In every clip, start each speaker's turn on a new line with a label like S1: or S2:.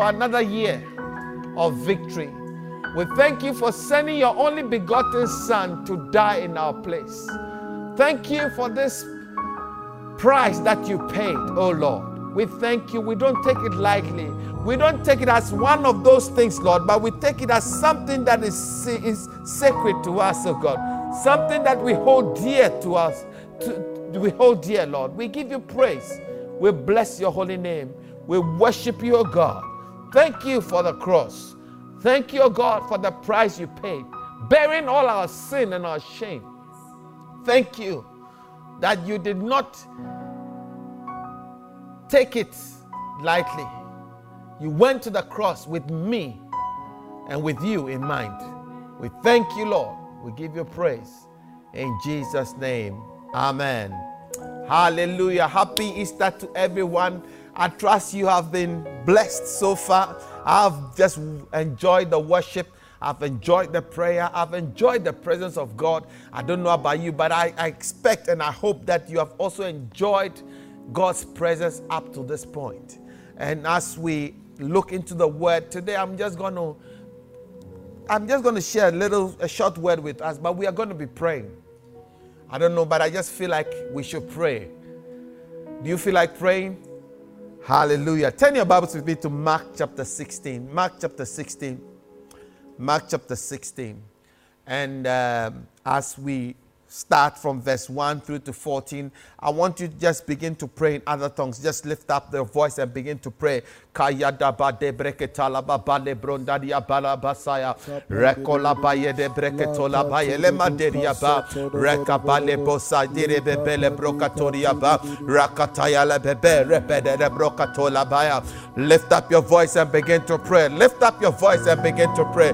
S1: for another year of victory. We thank you for sending your only begotten Son to die in our place. Thank you for this price that you paid, oh Lord. We thank you. We don't take it lightly. We don't take it as one of those things, Lord, but we take it as something that is, is sacred to us, oh God. Something that we hold dear to us, to, we hold dear, Lord. We give you praise. We bless your holy name. We worship you, oh God. Thank you for the cross. Thank you, God, for the price you paid, bearing all our sin and our shame. Thank you that you did not take it lightly. You went to the cross with me and with you in mind. We thank you, Lord. We give you praise. In Jesus' name, amen. Hallelujah. Happy Easter to everyone. I trust you have been blessed so far. I've just enjoyed the worship. I've enjoyed the prayer. I've enjoyed the presence of God. I don't know about you, but I, I, expect and I hope that you have also enjoyed God's presence up to this point. And as we look into the word today, I'm just going to I'm just going to share a little a short word with us, but we are going to be praying. I don't know, but I just feel like we should pray. Do you feel like praying? Hallelujah. Turn your Bibles with me to Mark chapter 16. Mark chapter 16. Mark chapter 16. And um, as we start from verse 1 through to 14. I want you to just begin to pray in other tongues. Just lift up your voice and begin to pray. Lift up your voice and begin to pray. Lift up your voice and begin to pray.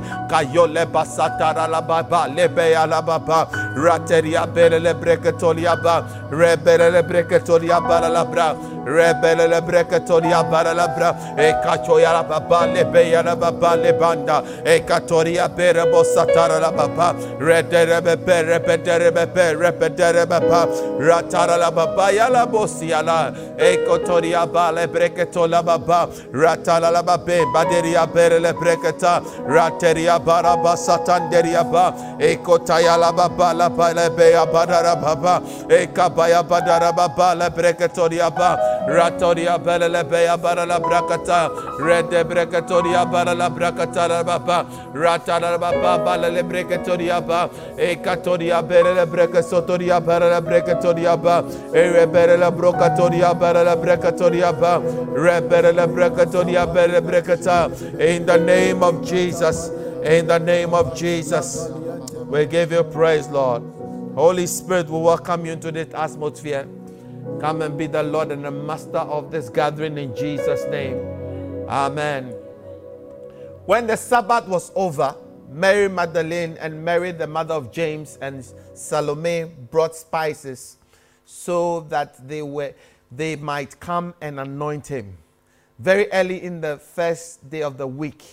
S1: Rateria bele le breketolia ba. Rebele le breketolia ba la bra. Rebele le breketolia ba la bra. E kachoya la baba le be ya la baba le banda. E katoria bere bosatara la baba. Redere bebe repedere bebe repedere baba. Ratara la baba ya la bosia la. E kotoria ba le breketola baba. Ratala la babe baderia bere le breketa. Rateria baraba satanderia ba. E kotaya la baba la ba le be ya badara baba. E kabaya badara baba le breketoria ba. Ratoria bele le be ya bara la brakata. Rede breketoria bara la brakata la baba. Ratala la baba bala le breketoria ba. E katoria bere le brekesotoria bara la breketoria ba. E rebere la brokatoria bara la breketoria ba. Rebere le breketoria bere breketa. In the name of Jesus. In the name of Jesus. We give you praise, Lord. Holy Spirit, we welcome you into this atmosphere. Come and be the Lord and the master of this gathering in Jesus' name. Amen. When the Sabbath was over, Mary Magdalene and Mary, the mother of James, and Salome brought spices so that they, were, they might come and anoint him. Very early in the first day of the week,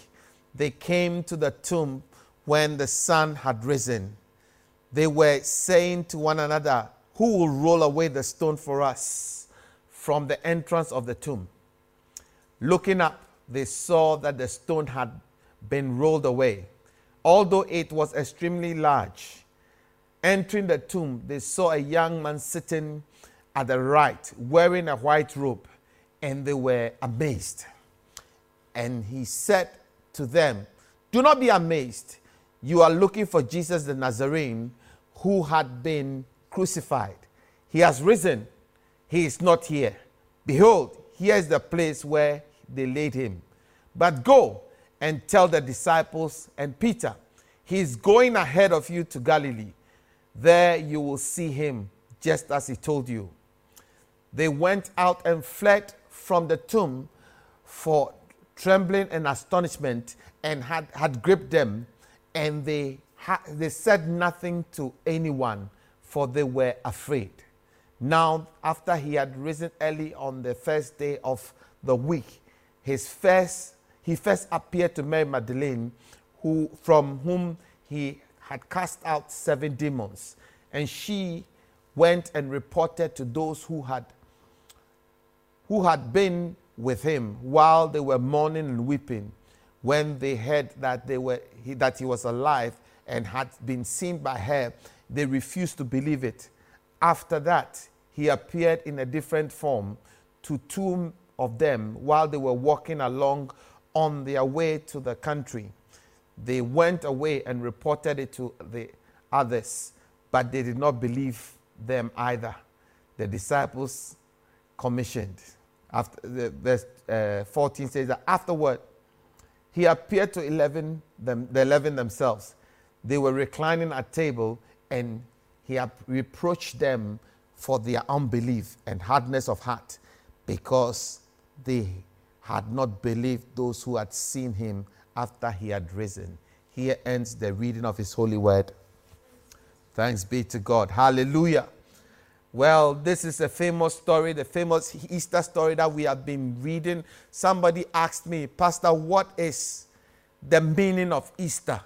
S1: they came to the tomb when the sun had risen. They were saying to one another, Who will roll away the stone for us from the entrance of the tomb? Looking up, they saw that the stone had been rolled away, although it was extremely large. Entering the tomb, they saw a young man sitting at the right, wearing a white robe, and they were amazed. And he said to them, Do not be amazed. You are looking for Jesus the Nazarene who had been crucified. He has risen. He is not here. Behold, here is the place where they laid him. But go and tell the disciples and Peter, he is going ahead of you to Galilee. There you will see him, just as he told you. They went out and fled from the tomb, for trembling and astonishment and had, had gripped them, and they, they said nothing to anyone, for they were afraid. Now, after he had risen early on the first day of the week, his first, he first appeared to Mary Magdalene, who, from whom he had cast out seven demons. And she went and reported to those who had, who had been with him while they were mourning and weeping when they heard that, they were, he, that he was alive and had been seen by her. They refused to believe it. After that, he appeared in a different form to two of them while they were walking along on their way to the country. They went away and reported it to the others, but they did not believe them either. The disciples commissioned. After the verse uh, 14 says that afterward he appeared to 11 them, the 11 themselves. They were reclining at table and he reproached them for their unbelief and hardness of heart because they had not believed those who had seen him after he had risen. Here ends the reading of his holy word. Thanks be to God. Hallelujah. Well, this is a famous story, the famous Easter story that we have been reading. Somebody asked me, Pastor, what is the meaning of Easter?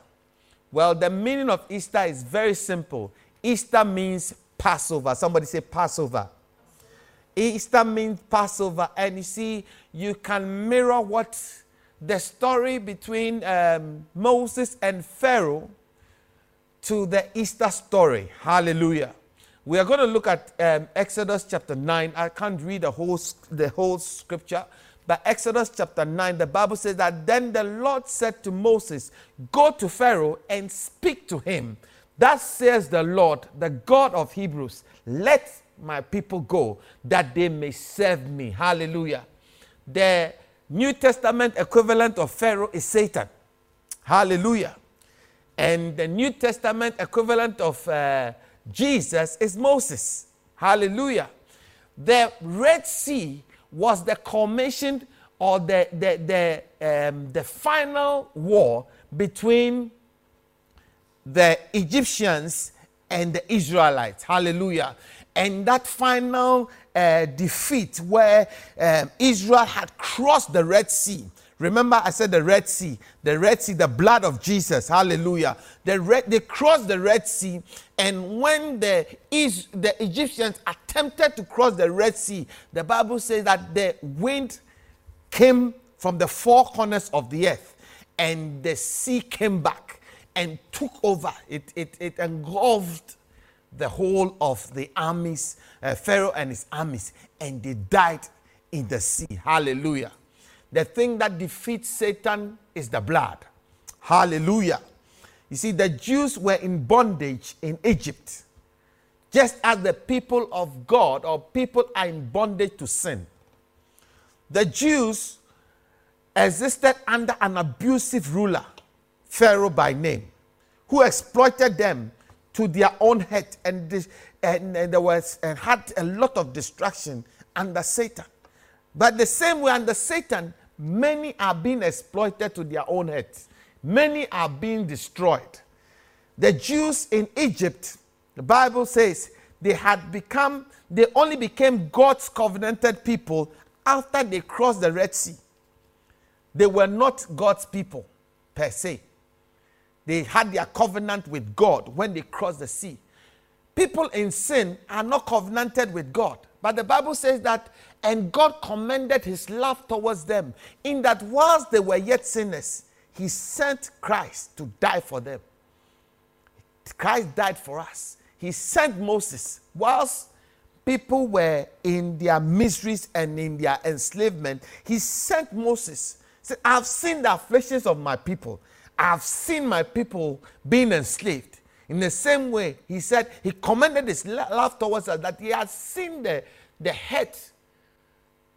S1: Well, the meaning of Easter is very simple. Easter means Passover. Somebody say Passover. Easter means Passover. And you see, you can mirror what the story between um, Moses and Pharaoh to the Easter story. Hallelujah. We are going to look at um, Exodus chapter 9. I can't read the whole, the whole scripture, but Exodus chapter 9, the Bible says that then the Lord said to Moses, Go to Pharaoh and speak to him. That says the Lord, the God of Hebrews, let my people go that they may serve me. Hallelujah. The New Testament equivalent of Pharaoh is Satan. Hallelujah. And the New Testament equivalent of uh, Jesus is Moses. Hallelujah. The Red Sea was the commission or the, the, the, um, the final war between the Egyptians and the Israelites. Hallelujah. And that final uh, defeat where um, Israel had crossed the Red Sea Remember, I said the Red Sea, the Red Sea, the blood of Jesus. Hallelujah. The Red, they crossed the Red Sea, and when the, the Egyptians attempted to cross the Red Sea, the Bible says that the wind came from the four corners of the earth, and the sea came back and took over. It, it, it engulfed the whole of the armies, uh, Pharaoh and his armies, and they died in the sea. Hallelujah. The thing that defeats Satan is the blood. Hallelujah. You see, the Jews were in bondage in Egypt, just as the people of God or people are in bondage to sin. The Jews existed under an abusive ruler, Pharaoh by name, who exploited them to their own head and, and, and there was and had a lot of destruction under Satan. But the same way under Satan, many are being exploited to their own heads. Many are being destroyed. The Jews in Egypt, the Bible says, they had become, they only became God's covenanted people after they crossed the Red Sea. They were not God's people per se. They had their covenant with God when they crossed the sea. People in sin are not covenanted with God. But the Bible says that, and God commended his love towards them, in that whilst they were yet sinners, he sent Christ to die for them. Christ died for us. He sent Moses whilst people were in their miseries and in their enslavement. He sent Moses. Said, I've seen the afflictions of my people. I've seen my people being enslaved. In the same way, he said he commended his love towards us that he had seen the, the hate,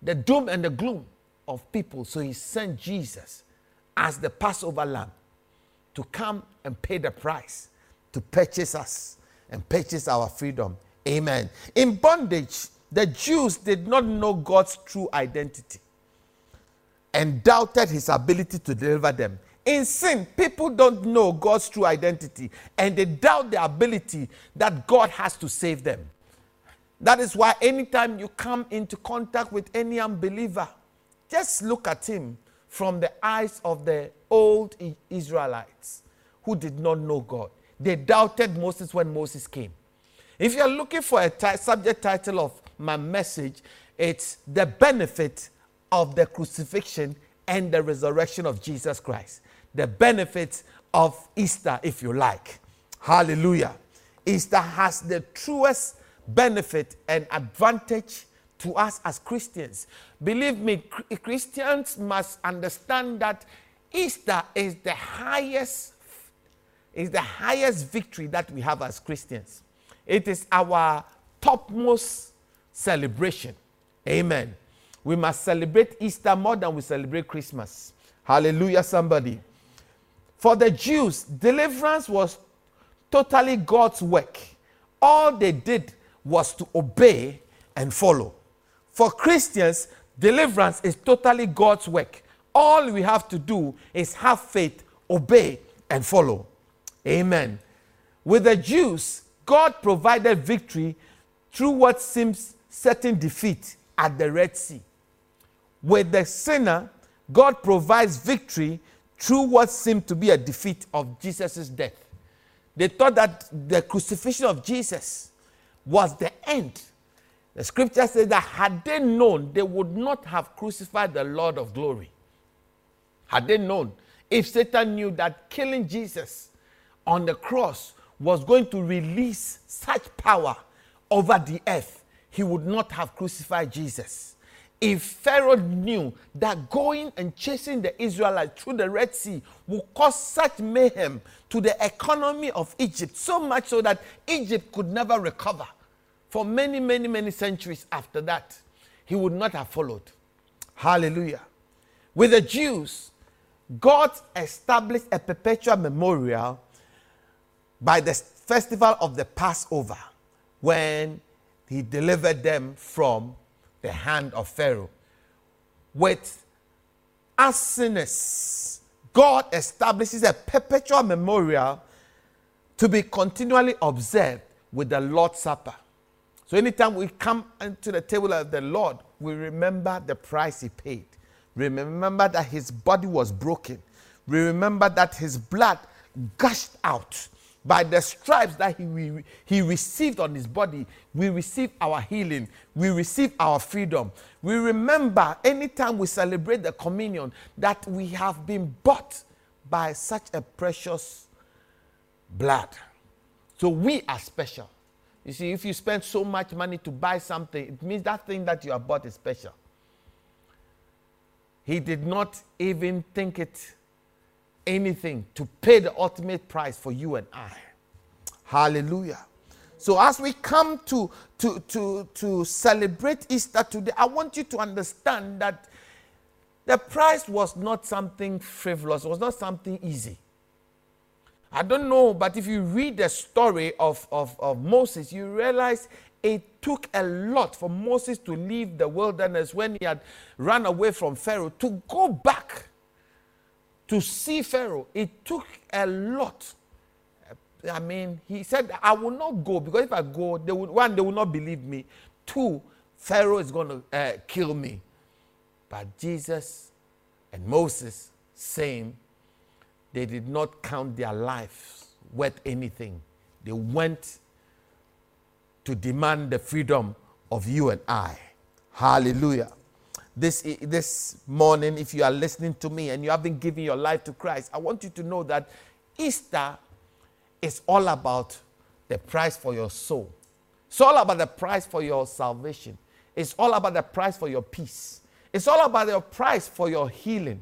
S1: the doom and the gloom of people. So he sent Jesus as the Passover lamb to come and pay the price to purchase us and purchase our freedom. Amen. In bondage, the Jews did not know God's true identity and doubted his ability to deliver them. In sin, people don't know God's true identity and they doubt the ability that God has to save them. That is why anytime you come into contact with any unbeliever, just look at him from the eyes of the old Israelites who did not know God. They doubted Moses when Moses came. If you're looking for a t- subject title of my message, it's the benefit of the crucifixion and the resurrection of Jesus Christ. The benefits of Easter, if you like. Hallelujah. Easter has the truest benefit and advantage to us as Christians. Believe me, Christians must understand that Easter is the highest is the highest victory that we have as Christians. It is our topmost celebration. Amen. We must celebrate Easter more than we celebrate Christmas. Hallelujah, somebody. For the Jews, deliverance was totally God's work. All they did was to obey and follow. For Christians, deliverance is totally God's work. All we have to do is have faith, obey, and follow. Amen. With the Jews, God provided victory through what seems certain defeat at the Red Sea. With the sinner, God provides victory through what seemed to be a defeat of Jesus' death. They thought that the crucifixion of Jesus was the end. The scripture says that had they known, they would not have crucified the Lord of glory. Had they known, if Satan knew that killing Jesus on the cross was going to release such power over the earth, he would not have crucified Jesus. If Pharaoh knew that going and chasing the Israelites through the Red Sea would cause such mayhem to the economy of Egypt, so much so that Egypt could never recover for many, many, many centuries after that, he would not have followed. Hallelujah. With the Jews, God established a perpetual memorial by the festival of the Passover when he delivered them from the hand of Pharaoh. With asinus, God establishes a perpetual memorial to be continually observed with the Lord's Supper. So anytime we come to the table of the Lord, we remember the price he paid. Remember that his body was broken. We remember that his blood gushed out by the stripes that he, he received on his body, we receive our healing, we receive our freedom. We remember anytime we celebrate the communion that we have been bought by such a precious blood. So we are special. You see, if you spend so much money to buy something, it means that thing that you have bought is special. He did not even think it anything to pay the ultimate price for you and I. Hallelujah. So as we come to, to, to, to celebrate Easter today, I want you to understand that the price was not something frivolous, it was not something easy. I don't know, but if you read the story of, of, of Moses, you realize it took a lot for Moses to leave the wilderness when he had run away from Pharaoh to go back to see Pharaoh, it took a lot. I mean, he said, I will not go because if I go, they would, one, they will not believe me. Two, Pharaoh is going to uh, kill me. But Jesus and Moses, same, they did not count their lives worth anything. They went to demand the freedom of you and I. Hallelujah this, this morning, if you are listening to me and you haven't given your life to Christ, I want you to know that Easter is all about the price for your soul. It's all about the price for your salvation. It's all about the price for your peace. It's all about the price for your healing.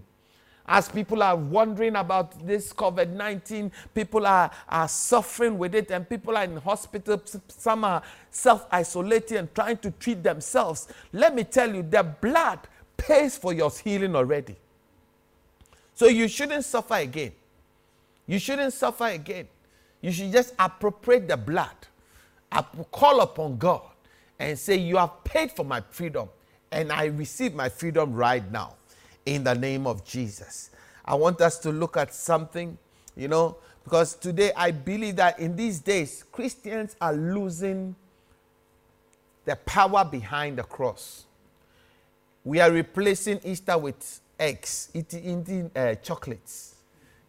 S1: As people are wondering about this COVID 19, people are, are suffering with it, and people are in hospital. Some are self isolating and trying to treat themselves. Let me tell you, the blood pays for your healing already. So you shouldn't suffer again. You shouldn't suffer again. You should just appropriate the blood, call upon God, and say, You have paid for my freedom, and I receive my freedom right now in the name of Jesus. I want us to look at something, you know, because today I believe that in these days, Christians are losing the power behind the cross. We are replacing Easter with eggs, eating, eating uh, chocolates,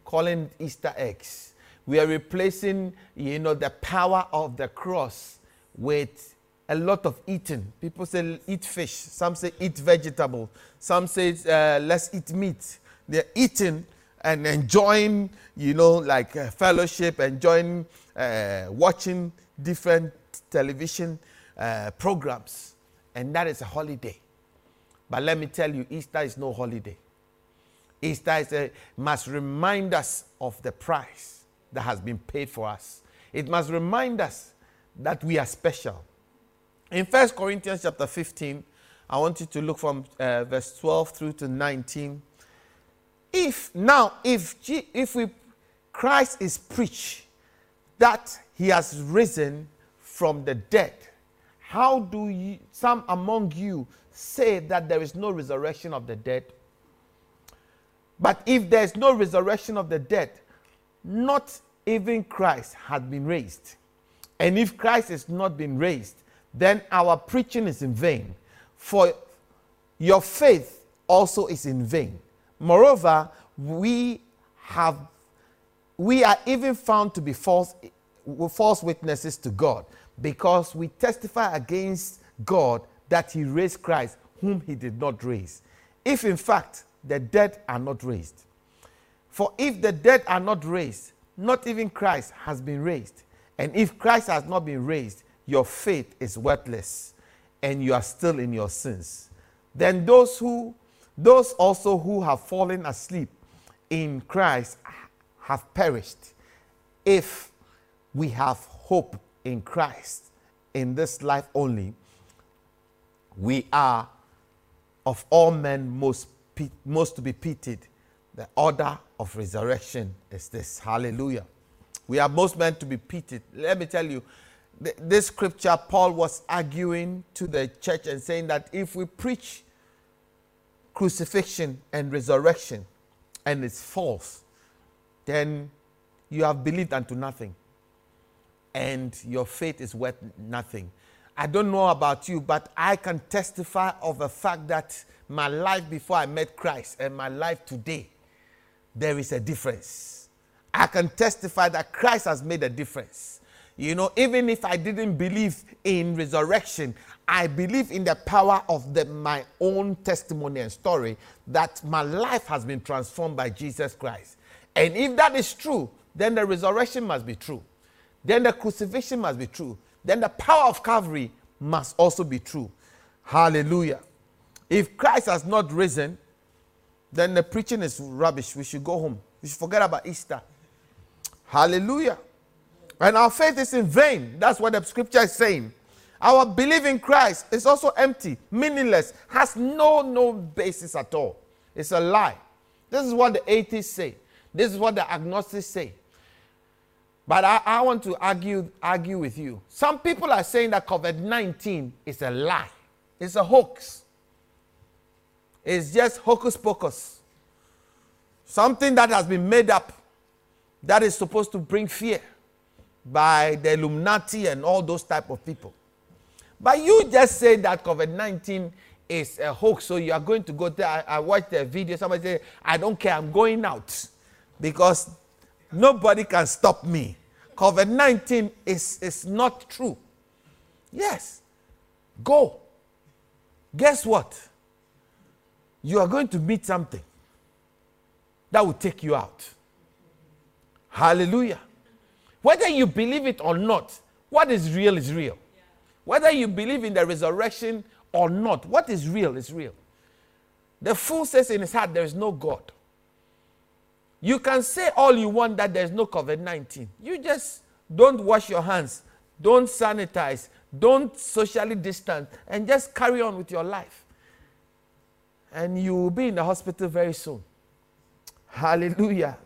S1: calling Easter eggs. We are replacing, you know, the power of the cross with a lot of eating. People say eat fish, some say eat vegetable, some say uh, let's eat meat. They're eating and enjoying, you know, like uh, fellowship, enjoying uh, watching different television uh, programs, and that is a holiday. But let me tell you, Easter is no holiday. Easter is a, must remind us of the price that has been paid for us. It must remind us that we are special. In 1 Corinthians chapter 15, I want you to look from uh, verse 12 through to 19. If now, if, if we, Christ is preached that he has risen from the dead, how do you, some among you say that there is no resurrection of the dead? But if there is no resurrection of the dead, not even Christ had been raised. And if Christ has not been raised, then our preaching is in vain. For your faith also is in vain. Moreover, we have we are even found to be false false witnesses to God because we testify against God that he raised Christ whom he did not raise. If in fact the dead are not raised. For if the dead are not raised, not even Christ has been raised. And if Christ has not been raised, your faith is worthless and you are still in your sins. Then those who those also who have fallen asleep in Christ have perished. If we have hope in Christ in this life only, we are of all men most, most to be pitied. The order of resurrection is this. Hallelujah. We are most men to be pitied. Let me tell you, this scripture, Paul was arguing to the church and saying that if we preach crucifixion and resurrection and it's false, then you have believed unto nothing and your faith is worth nothing. I don't know about you, but I can testify of the fact that my life before I met Christ and my life today, there is a difference. I can testify that Christ has made a difference. You know, even if I didn't believe in resurrection, I believe in the power of the, my own testimony and story that my life has been transformed by Jesus Christ. And if that is true, then the resurrection must be true. Then the crucifixion must be true. Then the power of Calvary must also be true. Hallelujah. If Christ has not risen, then the preaching is rubbish. We should go home. We should forget about Easter. Hallelujah. And our faith is in vain. That's what the scripture is saying. Our belief in Christ is also empty, meaningless, has no no basis at all. It's a lie. This is what the atheists say. This is what the agnostics say. But I, I, want to argue, argue with you. Some people are saying that COVID 19 is a lie, it's a hoax. It's just hocus pocus. Something that has been made up that is supposed to bring fear by the Illuminati and all those type of people. But you just say that COVID 19 is a hoax, so you are going to go there. I, I watched the video, somebody said, I don't care, I'm going out because nobody can stop me. COVID 19 is, is not true. Yes. Go. Guess what? You are going to meet something that will take you out. Hallelujah. Whether you believe it or not, what is real is real. Whether you believe in the resurrection or not, what is real is real. The fool says in his heart, There is no God. You can say all you want that there's no COVID 19. You just don't wash your hands, don't sanitize, don't socially distance, and just carry on with your life. And you will be in the hospital very soon. Hallelujah.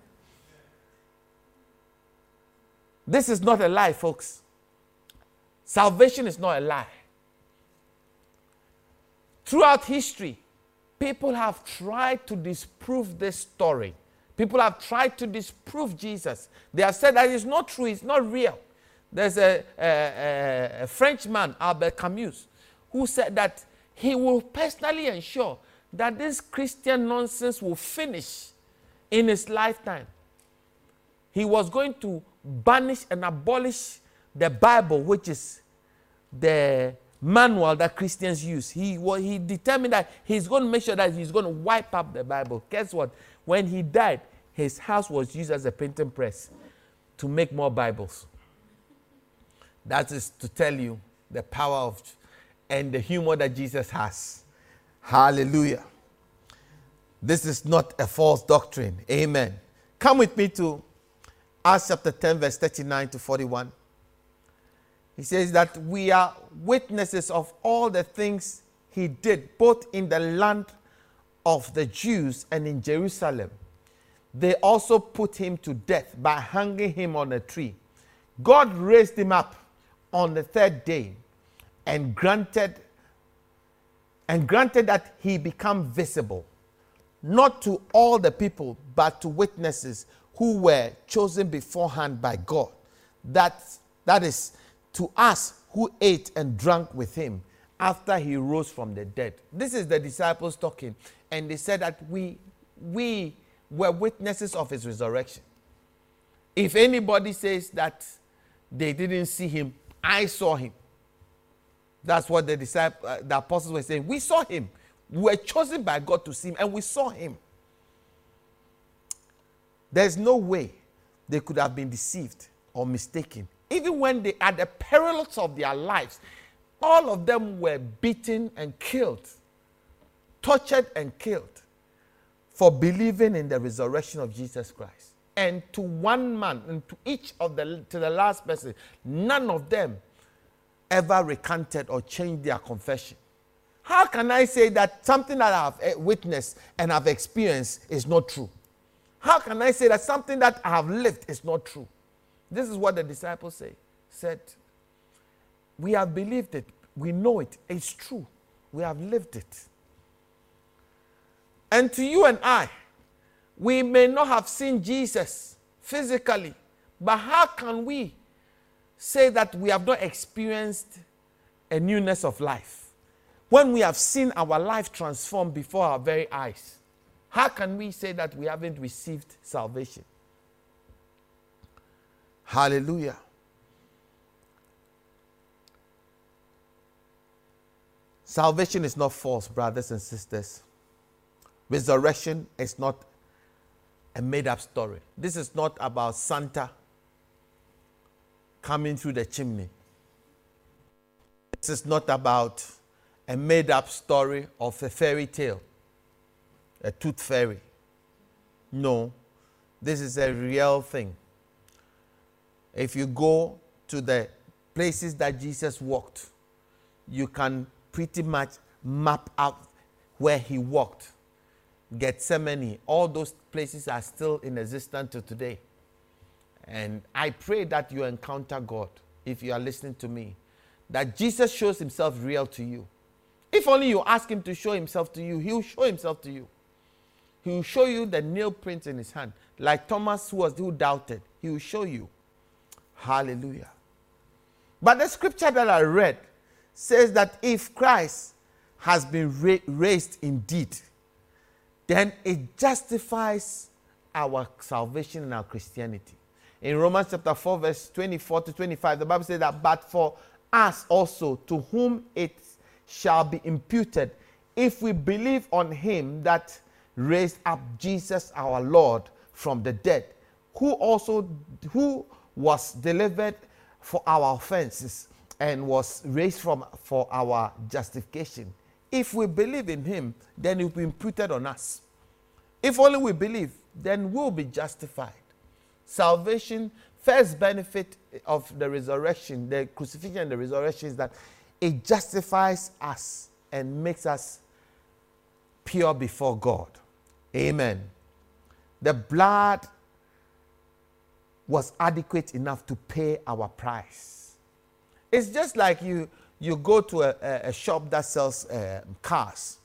S1: This is not a lie, folks. Salvation is not a lie. Throughout history, people have tried to disprove this story. People have tried to disprove Jesus. They have said that it's not true, it's not real. There's a, a, a, Frenchman, Albert Camus, who said that he will personally ensure that this Christian nonsense will finish in his lifetime. He was going to banish and abolish the Bible, which is the manual that Christians use. He, well, he determined that he's going to make sure that he's going to wipe up the Bible. Guess what? When he died, his house was used as a printing press to make more Bibles. That is to tell you the power of and the humor that Jesus has. Hallelujah. This is not a false doctrine. Amen. Come with me to Acts chapter 10, verse 39 to 41. He says that we are witnesses of all the things he did, both in the land of the Jews and in Jerusalem. They also put him to death by hanging him on a tree. God raised him up on the third day and granted and granted that he become visible not to all the people but to witnesses who were chosen beforehand by God that that is to us who ate and drank with him after he rose from the dead this is the disciples talking and they said that we we were witnesses of his resurrection if anybody says that they didn't see him i saw him that's what the disciples, uh, the apostles were saying. We saw him. We were chosen by God to see him, and we saw him. There's no way they could have been deceived or mistaken. Even when they, at the perils of their lives, all of them were beaten and killed, tortured and killed for believing in the resurrection of Jesus Christ. And to one man, and to each of the, to the last person, none of them ever recanted or changed their confession. How can I say that something that I've eh, witnessed and I've experienced is not true? How can I say that something that I have lived is not true? This is what the disciples say. Said, We have believed it. We know it. It's true. We have lived it. And to you and I, we may not have seen Jesus physically, but how can we say that we have not experienced a newness of life when we have seen our life transformed before our very eyes? How can we say that we haven't received salvation? Hallelujah. Salvation is not false, brothers and sisters. Resurrection is not a made up story. This is not about Santa coming through the chimney. This is not about a made up story of a fairy tale, a tooth fairy. No, this is a real thing. If you go to the places that Jesus walked, you can pretty much map out where he walked. Gethsemane, all those places are still in existence to today. And I pray that you encounter God if you are listening to me. That Jesus shows himself real to you. If only you ask him to show himself to you, he will show himself to you. He will show you the nail prints in his hand. Like Thomas who was who doubted. He will show you. Hallelujah. But the scripture that I read says that if Christ has been ra- raised indeed, then it justifies our salvation and our Christianity in Romans chapter 4, verse 24 to 25, the Bible says that, but for us also, to whom it shall be imputed, if we believe on him that raised up Jesus our Lord from the dead, who also who was delivered for our offenses and was raised from for our justification. If we believe in him, then it will be imputed on us. If only we believe, then we'll be justified. Salvation, first benefit of the resurrection, the crucifixion and the resurrection is that it justifies us and makes us pure before God. Amen. The blood was adequate enough to pay our price. It's just like you, you go to a, a shop that sells uh, cars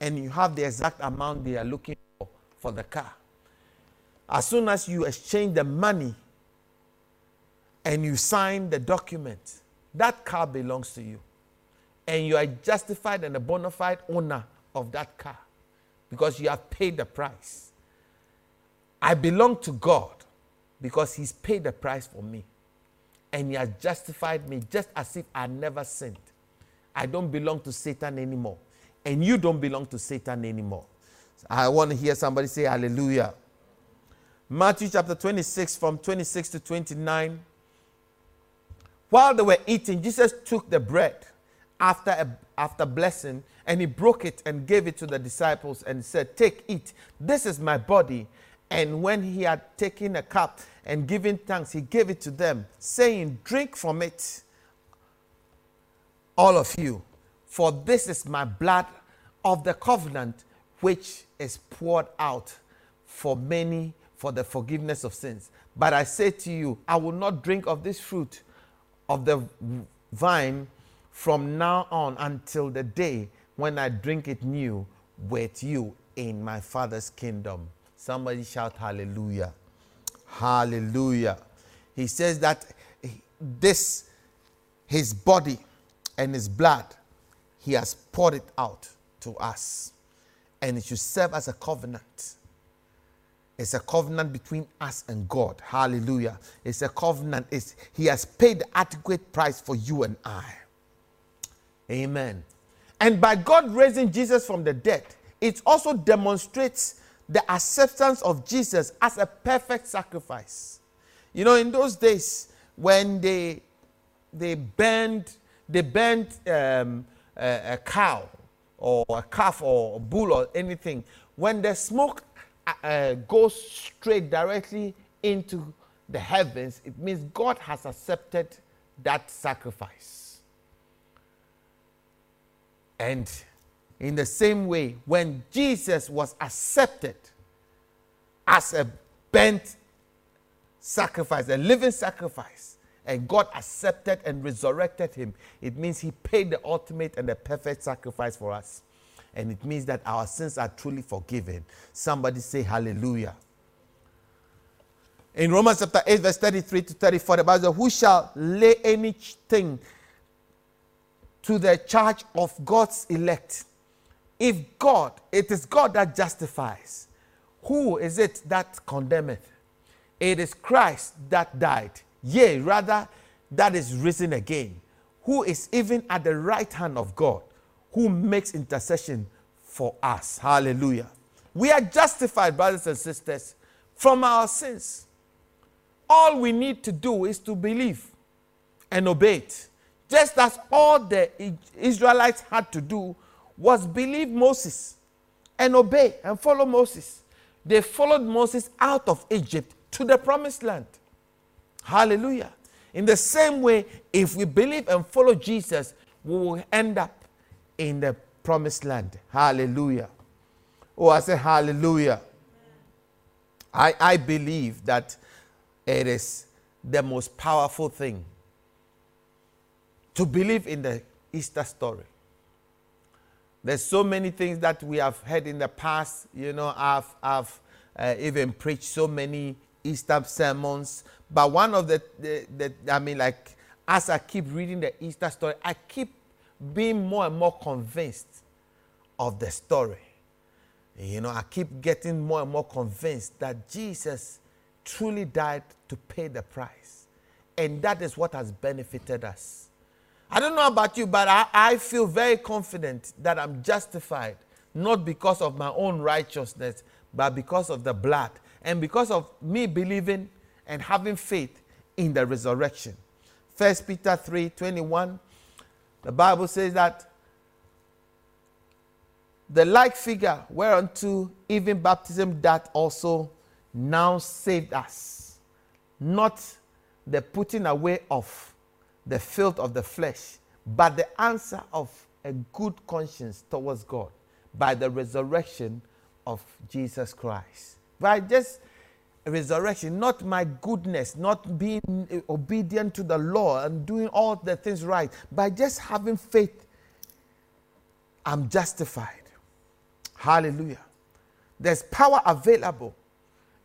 S1: and you have the exact amount they are looking for for the car. As soon as you exchange the money and you sign the document, that car belongs to you. And you are justified and a bona fide owner of that car because you have paid the price. I belong to God because He's paid the price for me. And He has justified me just as if I never sinned. I don't belong to Satan anymore. And you don't belong to Satan anymore. I want to hear somebody say hallelujah. Matthew chapter 26, from 26 to 29. While they were eating, Jesus took the bread after, a, after blessing and he broke it and gave it to the disciples and said, Take, eat. This is my body. And when he had taken a cup and given thanks, he gave it to them, saying, Drink from it, all of you, for this is my blood of the covenant, which is poured out for many for the forgiveness of sins. But I say to you, I will not drink of this fruit of the vine from now on until the day when I drink it new with you in my Father's kingdom. Somebody shout hallelujah. Hallelujah. He says that this, his body and his blood, he has poured it out to us. And it should serve as a covenant. It's a covenant between us and God. Hallelujah. It's a covenant. It's, he has paid the adequate price for you and I. Amen. And by God raising Jesus from the dead, it also demonstrates the acceptance of Jesus as a perfect sacrifice. You know, in those days when they they burned they burned um, a, a, cow or a calf or a bull or anything, when the smoke uh, uh, goes straight directly into the heavens, it means God has accepted that sacrifice. And in the same way, when Jesus was accepted as a burnt sacrifice, a living sacrifice, and God accepted and resurrected him, it means he paid the ultimate and the perfect sacrifice for us. And it means that our sins are truly forgiven. Somebody say hallelujah. In Romans chapter 8, verse 33 to 34, the Bible says, Who shall lay anything to the charge of God's elect? If God, it is God that justifies, who is it that condemneth? It is Christ that died Yea, rather, that is risen again, who is even at the right hand of God, who makes intercession for us. Hallelujah. We are justified, brothers and sisters, from our sins. All we need to do is to believe and obey it. Just as all the Israelites had to do was believe Moses and obey and follow Moses. They followed Moses out of Egypt to the promised land. Hallelujah. In the same way, if we believe and follow Jesus, we will end up in the promised land. Hallelujah. Oh, I say hallelujah. I, I believe that it is the most powerful thing to believe in the Easter story. There's so many things that we have heard in the past. You know, I've, I've uh, even preached so many Easter sermons. But one of the, the, the, I mean, like, as I keep reading the Easter story, I keep being more and more convinced of the story. You know, I keep getting more and more convinced that Jesus truly died to pay the price. And that is what has benefited us. I don't know about you, but I, I feel very confident that I'm justified, not because of my own righteousness, but because of the blood and because of me believing and having faith in the resurrection. First Peter 3 21, the Bible says that the like figure whereunto even baptism that also now saved us, not the putting away of the filth of the flesh, but the answer of a good conscience towards God by the resurrection of Jesus Christ by just resurrection, not my goodness, not being obedient to the law and doing all the things right, by just having faith, I'm justified. Hallelujah. There's power available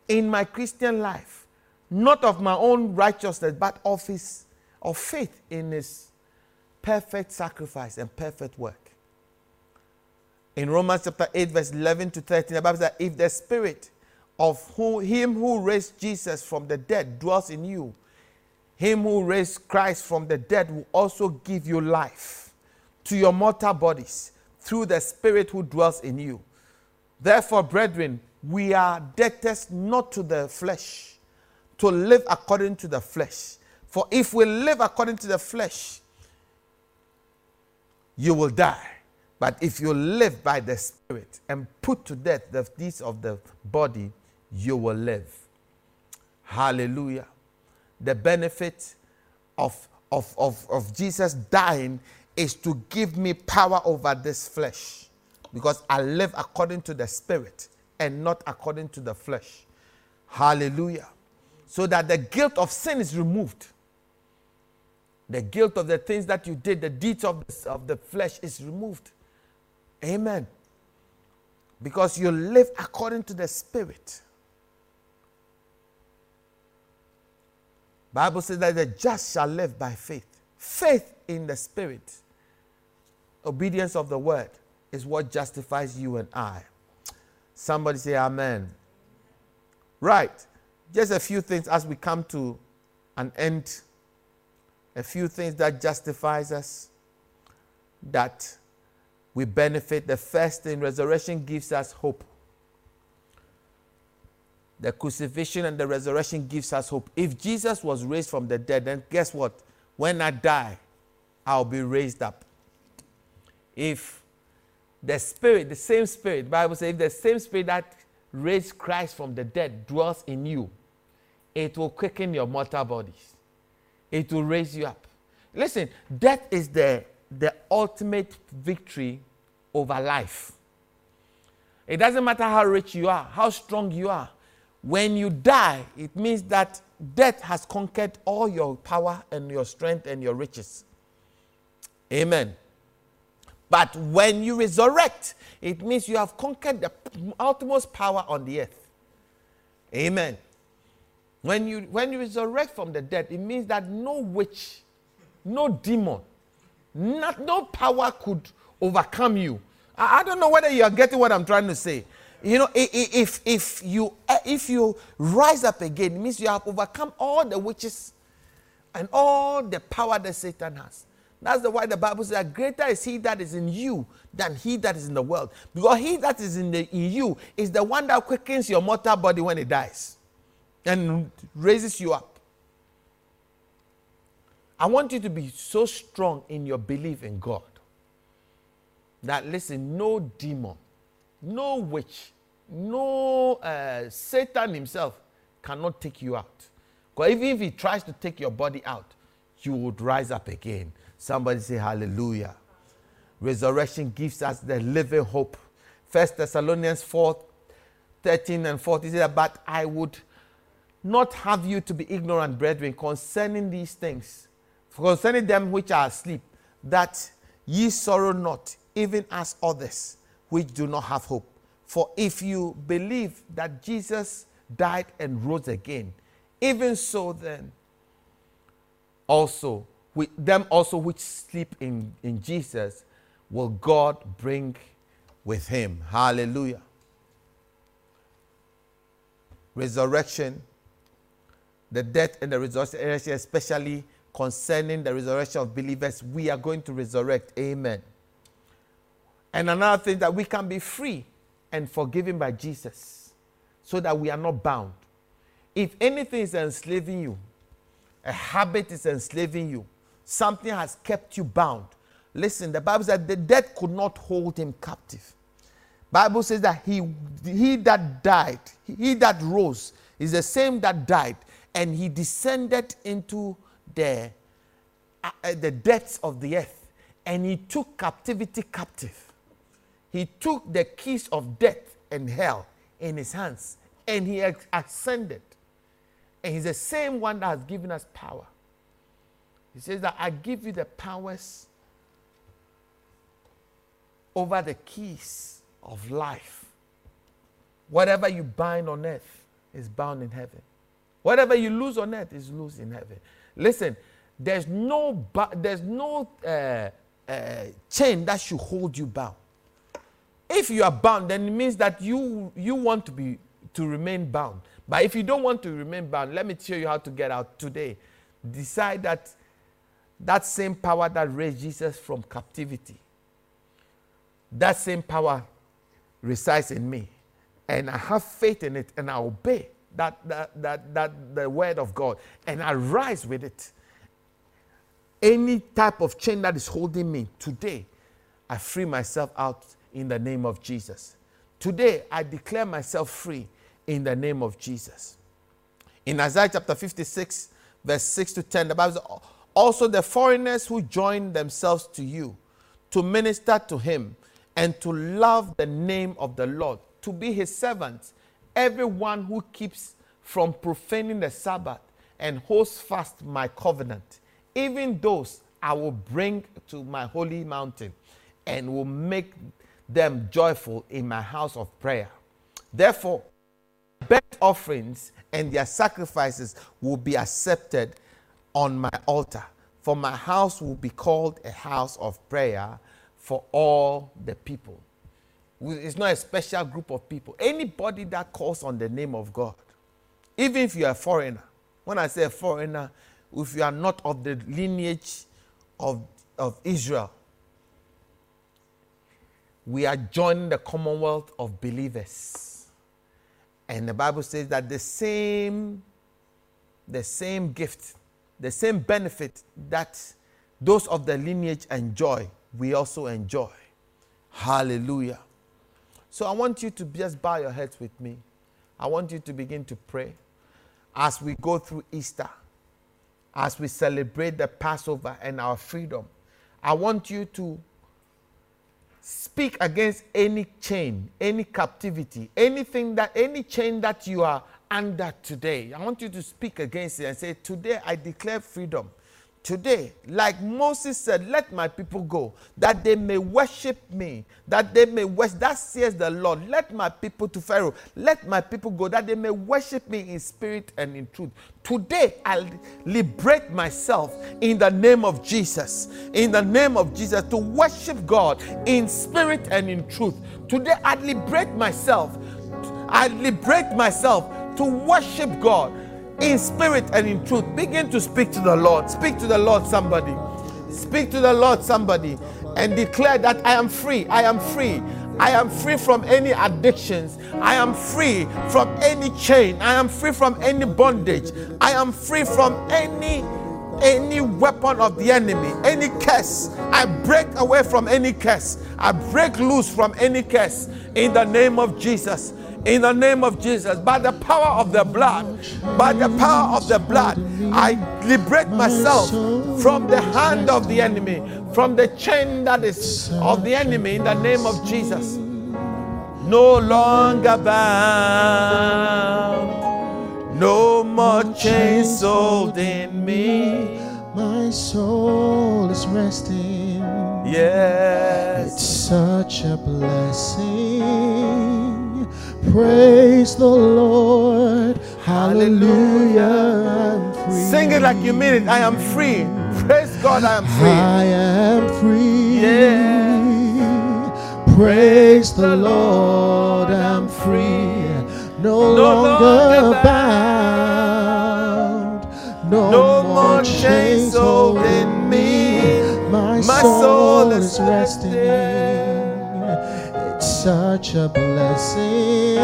S1: in my Christian life, not of my own righteousness, but of his of faith in his perfect sacrifice and perfect work. In Romans chapter 8, verse 11 to 13, the Bible says, if the spirit of who, him who raised Jesus from the dead dwells in you, him who raised Christ from the dead will also give you life to your mortal bodies through the Spirit who dwells in you. Therefore, brethren, we are debtors not to the flesh, to live according to the flesh. For if we live according to the flesh, you will die. But if you live by the Spirit and put to death the deeds of the body, you will live. Hallelujah. The benefit of, of, of, of Jesus dying is to give me power over this flesh because I live according to the Spirit and not according to the flesh. Hallelujah. So that the guilt of sin is removed. The guilt of the things that you did, the deeds of, of the flesh is removed. Amen. Because you live according to the Spirit. Bible says that the just shall live by faith. Faith in the Spirit. Obedience of the word is what justifies you and I. Somebody say amen. Right. Just a few things as we come to an end. A few things that justifies us that we benefit. The first thing, resurrection gives us hope. The crucifixion and the resurrection gives us hope. If Jesus was raised from the dead, then guess what? When I die, I'll be raised up. If the spirit, the same spirit, Bible says, if the same spirit that raised Christ from the dead dwells in you, it will quicken your mortal bodies. It will raise you up. Listen, death is the, the ultimate victory over life. It doesn't matter how rich you are, how strong you are. When you die, it means that death has conquered all your power and your strength and your riches. Amen. But when you resurrect, it means you have conquered the utmost power on the earth. Amen. When you, when you resurrect from the dead, it means that no witch, no demon, not, no power could overcome you. I, I don't know whether you are getting what I'm trying to say. You know, if, if, you, eh, if you rise up again, it means you have overcome all the witches and all the power that Satan has. That's the why the Bible says greater is he that is in you than he that is in the world. Because he that is in, the, in you is the one that quickens your mortal body when it dies and raises you up. I want you to be so strong in your belief in God that, listen, no demon, no witch, no uh, Satan himself cannot take you out. Because even if he tries to take your body out, you would rise up again. Somebody say hallelujah. Resurrection gives us the living hope. First Thessalonians 4 13 and 14 says, But I would not have you to be ignorant, brethren, concerning these things, concerning them which are asleep, that ye sorrow not, even as others which do not have hope. For if you believe that Jesus died and rose again, even so then also with them also which sleep in, in Jesus will God bring with him. Hallelujah. Resurrection, the death and the resurrection, especially concerning the resurrection of believers, we are going to resurrect. Amen. And another thing that we can be free and forgiven by Jesus so that we are not bound. If anything is enslaving you, a habit is enslaving you, something has kept you bound. Listen, the Bible says the death could not hold him captive. Bible says that he, he that died, he that rose, is the same that died, and he descended into the, uh, uh the depths of the earth, and he took captivity captive. He took the keys of death and hell in his hands and he ascended. And he's the same one that has given us power. He says that I give you the powers over the keys of life. Whatever you bind on earth is bound in heaven. Whatever you lose on earth is loose in heaven. Listen, there's no, there's no uh, uh, chain that should hold you bound. If you are bound, then it means that you, you want to, be, to remain bound. But if you don't want to remain bound, let me tell you how to get out today. Decide that that same power that raised Jesus from captivity, that same power resides in me. And I have faith in it and I obey that, that, that, that the word of God and I rise with it. Any type of chain that is holding me today, I free myself out in the name of Jesus. Today, I declare myself free in the name of Jesus. In Isaiah chapter 56, verse 6 to 10, the Bible says, Also the foreigners who join themselves to you to minister to him and to love the name of the Lord, to be his servants, everyone who keeps from profaning the Sabbath and holds fast my covenant, even those I will bring to my holy mountain and will make them joyful in my house of prayer. Therefore, burnt offerings and their sacrifices will be accepted on my altar, for my house will be called a house of prayer for all the people. It's not a special group of people. Anybody that calls on the name of God, even if you are a foreigner, when I say a foreigner, if you are not of the lineage of, of Israel, we are joining the commonwealth of believers. And the Bible says that the same, the same gift, the same benefit that those of the lineage enjoy, we also enjoy. Hallelujah. So I want you to just bow your heads with me. I want you to begin to pray as we go through Easter, as we celebrate the Passover and our freedom. I want you to speak against any chain, any captivity, anything that, any chain that you are under today. I want you to speak against it and say, Today I declare freedom today, like Moses said, let my people go, that they may worship me, that they may worship. That says the Lord. Let my people to Pharaoh, let my people go, that they may worship me in spirit and in truth. Today, I liberate myself in the name of Jesus, in the name of Jesus, to worship God in spirit and in truth. Today, I liberate myself. I liberate myself to worship God in spirit and in truth. Begin to speak to the Lord. Speak to the Lord, somebody. Speak to the Lord, somebody, and declare that I am free. I am free. I am free from any addictions. I am free from any chain. I am free from any bondage. I am free from any any weapon of the enemy, any curse. I break away from any curse. I break loose from any curse in the name of Jesus in the name of Jesus. By the power of the blood, by the power of the blood, I liberate myself from the hand of the enemy, from the chain that is of the enemy in the name of Jesus. No longer bound, no more chains holding me.
S2: My soul is resting.
S1: Yes.
S2: It's such a blessing. Praise the Lord. Hallelujah.
S1: Sing it like you mean it. I am free. Praise God, I am free.
S2: I am free.
S1: Yeah.
S2: Praise the Lord. I'm free. No,
S1: No
S2: longer,
S1: longer
S2: bound. No,
S1: No
S2: more chains holding me. My,
S1: My
S2: soul,
S1: soul
S2: is
S1: is
S2: resting.
S1: resting.
S2: Such a blessing.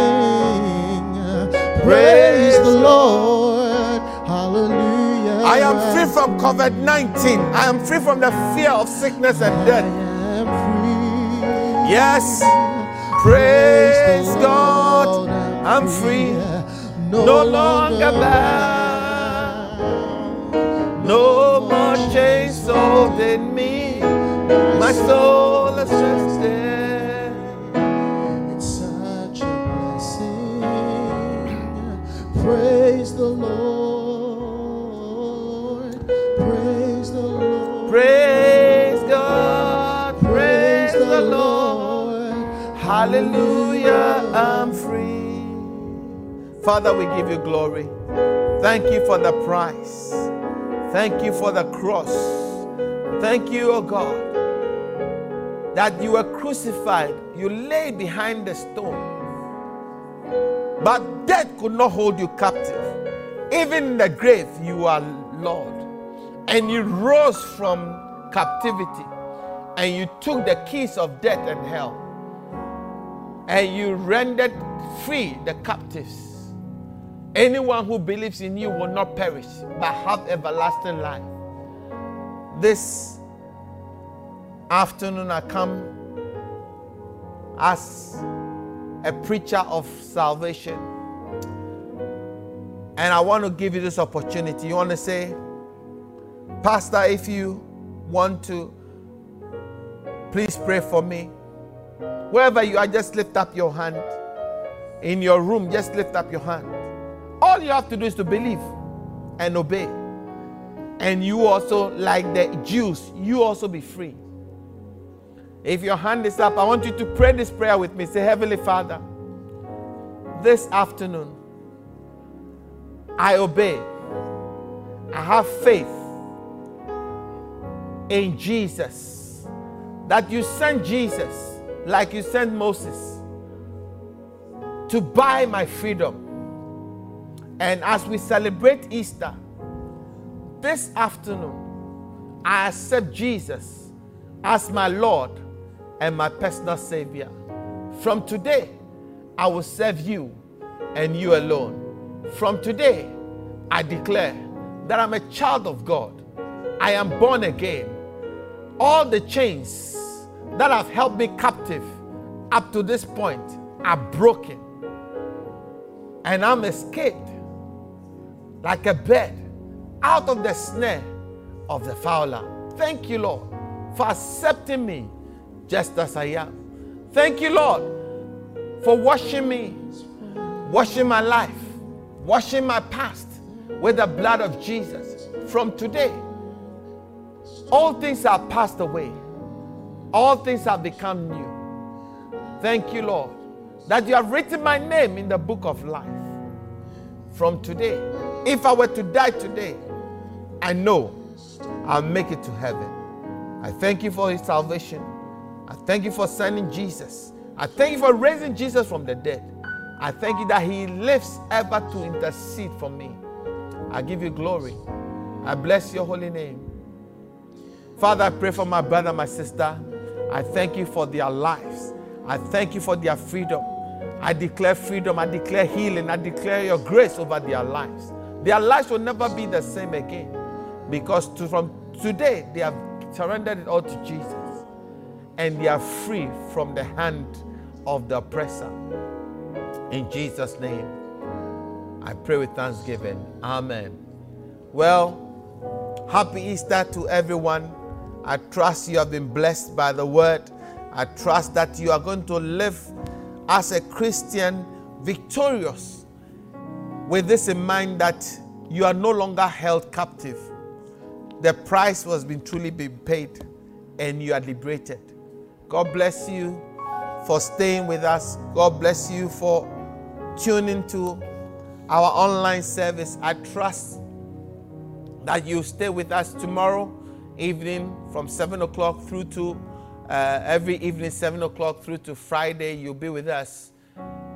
S2: Praise the Lord. Hallelujah.
S1: I am free from COVID 19. I am free from the fear of sickness and
S2: I
S1: death.
S2: am free.
S1: Yes. Praise
S2: the
S1: God. I'm free.
S2: No,
S1: No longer bound. No more chains holding me. My soul Hallelujah, I'm free. Father, we give you glory. Thank you for the price. Thank you for the cross. Thank you, oh God, that you were crucified. You lay behind the stone. But death could not hold you captive. Even in the grave, you are Lord. and you rose from captivity and you took the keys of death and hell and you rendered free the captives. Anyone who believes in you will not perish but have everlasting life. This afternoon, I come as a preacher of salvation. And I want to give you this opportunity. You want to say, Pastor, if you want to, please pray for me. Wherever you are, just lift up your hand. In your room, just lift up your hand. All you have to do is to believe and obey. And you also, like the Jews, you also be free. If your hand is up, I want you to pray this prayer with me. Say, Heavenly Father, this afternoon, I obey. I have faith in Jesus. That you sent Jesus like you sent Moses to buy my freedom. And as we celebrate Easter, this afternoon, I accept Jesus as my Lord and my personal Savior. From today, I will serve you and you alone. From today, I declare that I'm a child of God. I am born again. All the chains that have held me captive up to this point are broken. And I'm escaped like a bird out of the snare of the fowler. Thank you, Lord, for accepting me just as I am. Thank you, Lord, for washing me, washing my life, washing my past with the blood of Jesus. From today, all things are passed away, all things have become new. Thank you, Lord, that you have written my name in the book of life. From today, if I were to die today, I know I'll make it to heaven. I thank you for his salvation. I thank you for sending Jesus. I thank you for raising Jesus from the dead. I thank you that he lives ever to intercede for me. I give you glory. I bless your holy name. Father, I pray for my brother, my sister. I thank you for their lives. I thank you for their freedom. I declare freedom. I declare healing. I declare your grace over their lives. Their lives will never be the same again because to, from today they have surrendered it all to Jesus and they are free from the hand of the oppressor. In Jesus' name, I pray with thanksgiving. Amen. Well, happy Easter to everyone. I trust you have been blessed by the word. I trust that you are going to live as a Christian victorious with this in mind that you are no longer held captive. The price was being truly been paid and you are liberated. God bless you for staying with us. God bless you for tuning to our online service. I trust that you stay with us tomorrow evening from 7 o'clock through to uh, every evening, 7 o'clock through to Friday. You'll be with us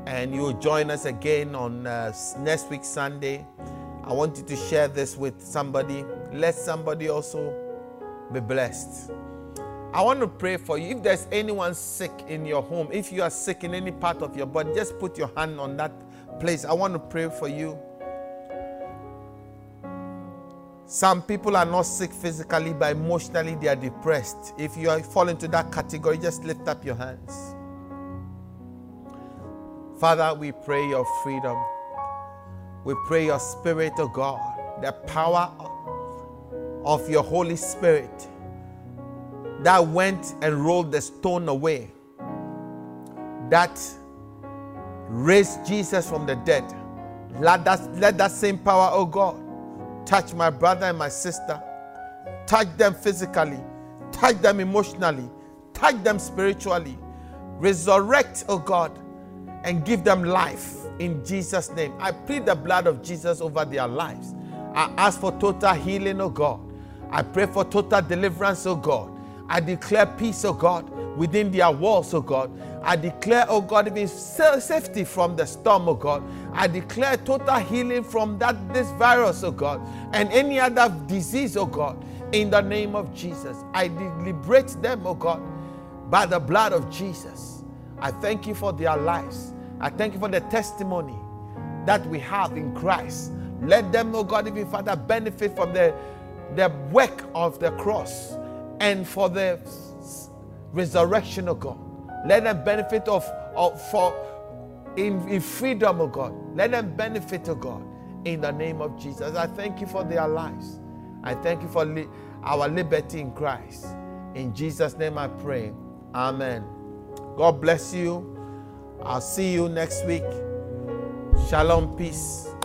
S1: and you'll join us again on uh, next week, Sunday. I want you to share this with somebody. Let somebody also be blessed. I want to pray for you. If there's anyone sick in your home, if you are sick in any part of your body, just put your hand on that place. I want to pray for you. Some people are not sick physically, but emotionally they are depressed. If you fall into that category, just lift up your hands. Father, we pray your freedom. We pray your spirit, of oh God, the power of your Holy Spirit that went and rolled the stone away, that raised Jesus from the dead. Let that, let that same power, oh God, touch my brother and my sister, touch them physically, touch them emotionally, touch them spiritually. Resurrect, oh God, and give them life in Jesus' name. I plead the blood of Jesus over their lives. I ask for total healing, oh God. I pray for total deliverance, oh God. I declare peace, oh God, within their walls, oh God. I declare, oh God, even safety from the storm, oh God. I declare total healing from that this virus, oh God, and any other disease, oh God, in the name of Jesus. I liberate them, oh God, by the blood of Jesus. I thank you for their lives. I thank you for the testimony that we have in Christ. Let them, oh God, even Father, benefit from the, the work of the cross and for the resurrection, of God. Let them benefit of, of for in, in freedom, of God. Let them benefit, of God, in the name of Jesus. I thank you for their lives. I thank you for li- our liberty in Christ. In Jesus' name I pray. Amen. God bless you. I'll see you next week. Shalom, peace.